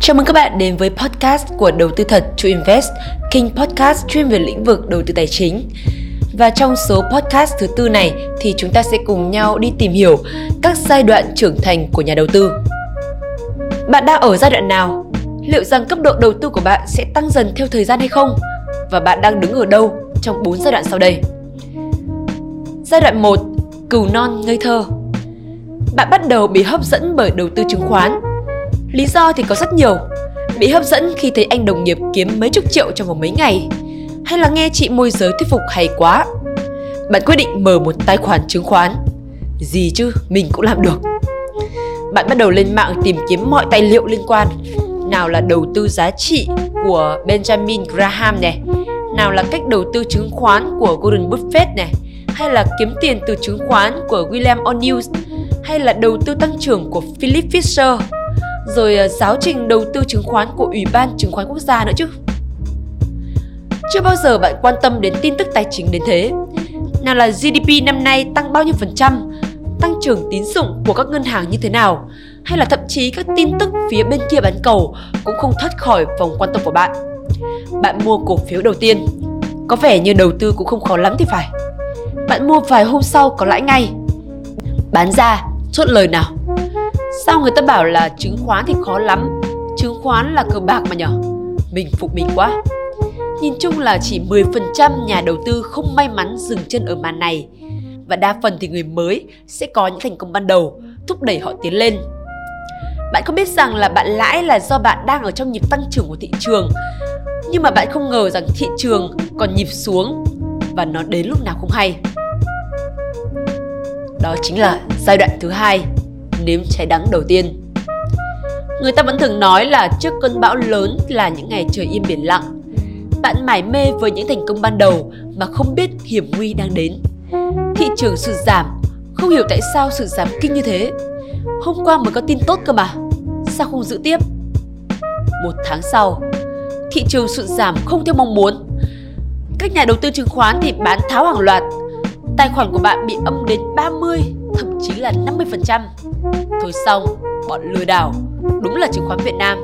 Chào mừng các bạn đến với podcast của Đầu tư thật to Invest, kênh podcast chuyên về lĩnh vực đầu tư tài chính. Và trong số podcast thứ tư này thì chúng ta sẽ cùng nhau đi tìm hiểu các giai đoạn trưởng thành của nhà đầu tư. Bạn đang ở giai đoạn nào? Liệu rằng cấp độ đầu tư của bạn sẽ tăng dần theo thời gian hay không? Và bạn đang đứng ở đâu trong 4 giai đoạn sau đây? Giai đoạn 1, cừu non ngây thơ. Bạn bắt đầu bị hấp dẫn bởi đầu tư chứng khoán. Lý do thì có rất nhiều. Bị hấp dẫn khi thấy anh đồng nghiệp kiếm mấy chục triệu trong vòng mấy ngày, hay là nghe chị môi giới thuyết phục hay quá. Bạn quyết định mở một tài khoản chứng khoán. Gì chứ, mình cũng làm được. Bạn bắt đầu lên mạng tìm kiếm mọi tài liệu liên quan. Nào là đầu tư giá trị của Benjamin Graham này, nào là cách đầu tư chứng khoán của Warren Buffett này, hay là kiếm tiền từ chứng khoán của William O'Neill, hay là đầu tư tăng trưởng của Philip Fisher, rồi ờ, giáo trình đầu tư chứng khoán của Ủy ban Chứng khoán Quốc gia nữa chứ. Chưa bao giờ bạn quan tâm đến tin tức tài chính đến thế. Nào là GDP năm nay tăng bao nhiêu phần trăm, tăng trưởng tín dụng của các ngân hàng như thế nào, hay là thậm chí các tin tức phía bên kia bán cầu cũng không thoát khỏi vòng quan tâm của bạn. Bạn mua cổ phiếu đầu tiên, có vẻ như đầu tư cũng không khó lắm thì phải. Bạn mua vài hôm sau có lãi ngay. Bán ra, chốt lời nào. Sao người ta bảo là chứng khoán thì khó lắm, chứng khoán là cờ bạc mà nhở? Mình phục mình quá. Nhìn chung là chỉ 10% nhà đầu tư không may mắn dừng chân ở màn này và đa phần thì người mới sẽ có những thành công ban đầu thúc đẩy họ tiến lên. Bạn không biết rằng là bạn lãi là do bạn đang ở trong nhịp tăng trưởng của thị trường nhưng mà bạn không ngờ rằng thị trường còn nhịp xuống và nó đến lúc nào không hay. Đó chính là giai đoạn thứ hai, nếm trái đắng đầu tiên. Người ta vẫn thường nói là trước cơn bão lớn là những ngày trời im biển lặng. Bạn mải mê với những thành công ban đầu mà không biết hiểm nguy đang đến. Thị trường sụt giảm, không hiểu tại sao sự giảm kinh như thế. Hôm qua mới có tin tốt cơ mà, sao không giữ tiếp? Một tháng sau, thị trường sụt giảm không theo mong muốn. Các nhà đầu tư chứng khoán thì bán tháo hàng loạt. Tài khoản của bạn bị âm đến 30, thậm chí là 50%. Thôi xong, bọn lừa đảo, đúng là chứng khoán Việt Nam.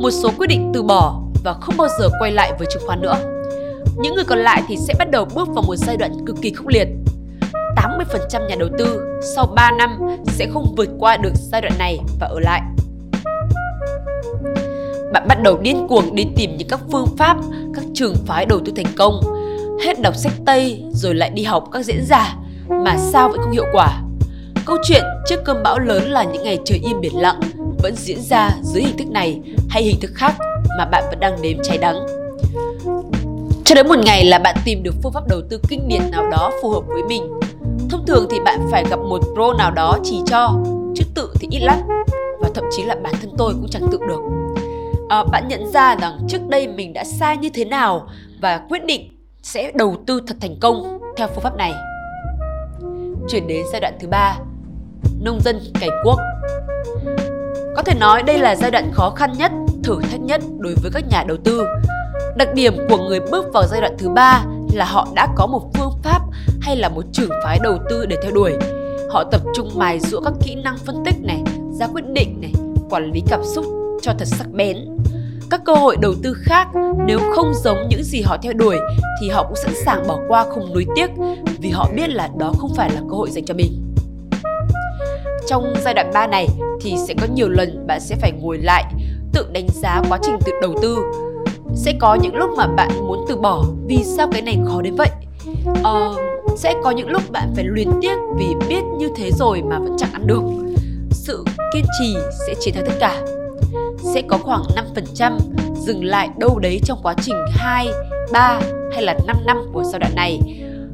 Một số quyết định từ bỏ và không bao giờ quay lại với chứng khoán nữa. Những người còn lại thì sẽ bắt đầu bước vào một giai đoạn cực kỳ khốc liệt. 80% nhà đầu tư sau 3 năm sẽ không vượt qua được giai đoạn này và ở lại. Bạn bắt đầu điên cuồng đi tìm những các phương pháp, các trường phái đầu tư thành công. Hết đọc sách Tây rồi lại đi học các diễn giả mà sao vẫn không hiệu quả. Câu chuyện trước cơn bão lớn là những ngày trời im biển lặng vẫn diễn ra dưới hình thức này hay hình thức khác mà bạn vẫn đang nếm cháy đắng. Cho đến một ngày là bạn tìm được phương pháp đầu tư kinh điển nào đó phù hợp với mình. Thông thường thì bạn phải gặp một pro nào đó chỉ cho, chứ tự thì ít lắm. Và thậm chí là bản thân tôi cũng chẳng tự được. À, bạn nhận ra rằng trước đây mình đã sai như thế nào và quyết định sẽ đầu tư thật thành công theo phương pháp này. Chuyển đến giai đoạn thứ ba, nông dân cày cuốc. Có thể nói đây là giai đoạn khó khăn nhất, thử thách nhất đối với các nhà đầu tư. Đặc điểm của người bước vào giai đoạn thứ ba là họ đã có một phương pháp hay là một trường phái đầu tư để theo đuổi. Họ tập trung mài giũa các kỹ năng phân tích này, ra quyết định này, quản lý cảm xúc cho thật sắc bén. Các cơ hội đầu tư khác nếu không giống những gì họ theo đuổi thì họ cũng sẵn sàng bỏ qua không nuối tiếc vì họ biết là đó không phải là cơ hội dành cho mình. Trong giai đoạn 3 này thì sẽ có nhiều lần bạn sẽ phải ngồi lại tự đánh giá quá trình tự đầu tư. Sẽ có những lúc mà bạn muốn từ bỏ vì sao cái này khó đến vậy. Ờ, sẽ có những lúc bạn phải luyến tiếc vì biết như thế rồi mà vẫn chẳng ăn được. Sự kiên trì sẽ chiến thắng tất cả. Sẽ có khoảng 5% dừng lại đâu đấy trong quá trình 2, 3 hay là 5 năm của giai đoạn này.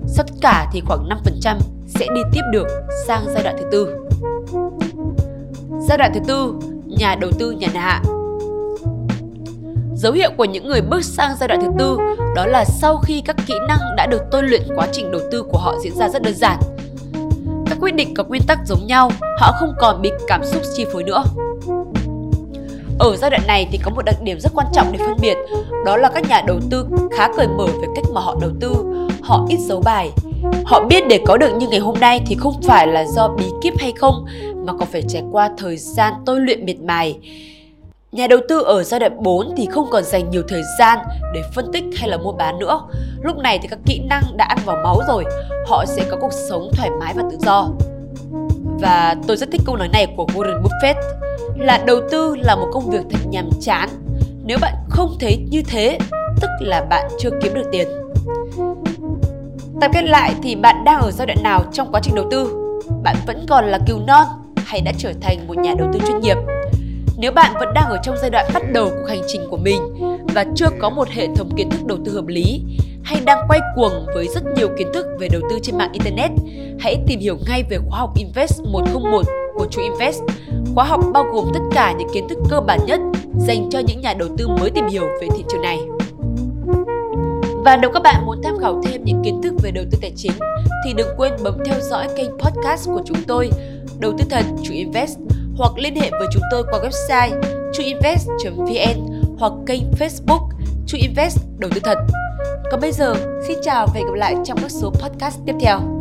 Sau tất cả thì khoảng 5% sẽ đi tiếp được sang giai đoạn thứ tư. Giai đoạn thứ tư, nhà đầu tư nhàn hạ. Dấu hiệu của những người bước sang giai đoạn thứ tư đó là sau khi các kỹ năng đã được tôi luyện quá trình đầu tư của họ diễn ra rất đơn giản. Các quyết định có nguyên tắc giống nhau, họ không còn bị cảm xúc chi phối nữa. Ở giai đoạn này thì có một đặc điểm rất quan trọng để phân biệt, đó là các nhà đầu tư khá cởi mở về cách mà họ đầu tư, họ ít giấu bài. Họ biết để có được như ngày hôm nay thì không phải là do bí kíp hay không, mà còn phải trải qua thời gian tôi luyện miệt mài. Nhà đầu tư ở giai đoạn 4 thì không còn dành nhiều thời gian để phân tích hay là mua bán nữa. Lúc này thì các kỹ năng đã ăn vào máu rồi, họ sẽ có cuộc sống thoải mái và tự do. Và tôi rất thích câu nói này của Warren Buffett là đầu tư là một công việc thật nhàm chán. Nếu bạn không thấy như thế, tức là bạn chưa kiếm được tiền. Tạm kết lại thì bạn đang ở giai đoạn nào trong quá trình đầu tư? Bạn vẫn còn là cừu non hay đã trở thành một nhà đầu tư chuyên nghiệp? Nếu bạn vẫn đang ở trong giai đoạn bắt đầu cuộc hành trình của mình và chưa có một hệ thống kiến thức đầu tư hợp lý hay đang quay cuồng với rất nhiều kiến thức về đầu tư trên mạng internet, hãy tìm hiểu ngay về khóa học Invest 101 của True Invest. Khóa học bao gồm tất cả những kiến thức cơ bản nhất dành cho những nhà đầu tư mới tìm hiểu về thị trường này. Và nếu các bạn muốn tham khảo thêm những kiến thức về đầu tư tài chính thì đừng quên bấm theo dõi kênh podcast của chúng tôi Đầu tư thật True Invest hoặc liên hệ với chúng tôi qua website trueinvest.vn hoặc kênh Facebook True Invest Đầu tư thật. Còn bây giờ, xin chào và hẹn gặp lại trong các số podcast tiếp theo.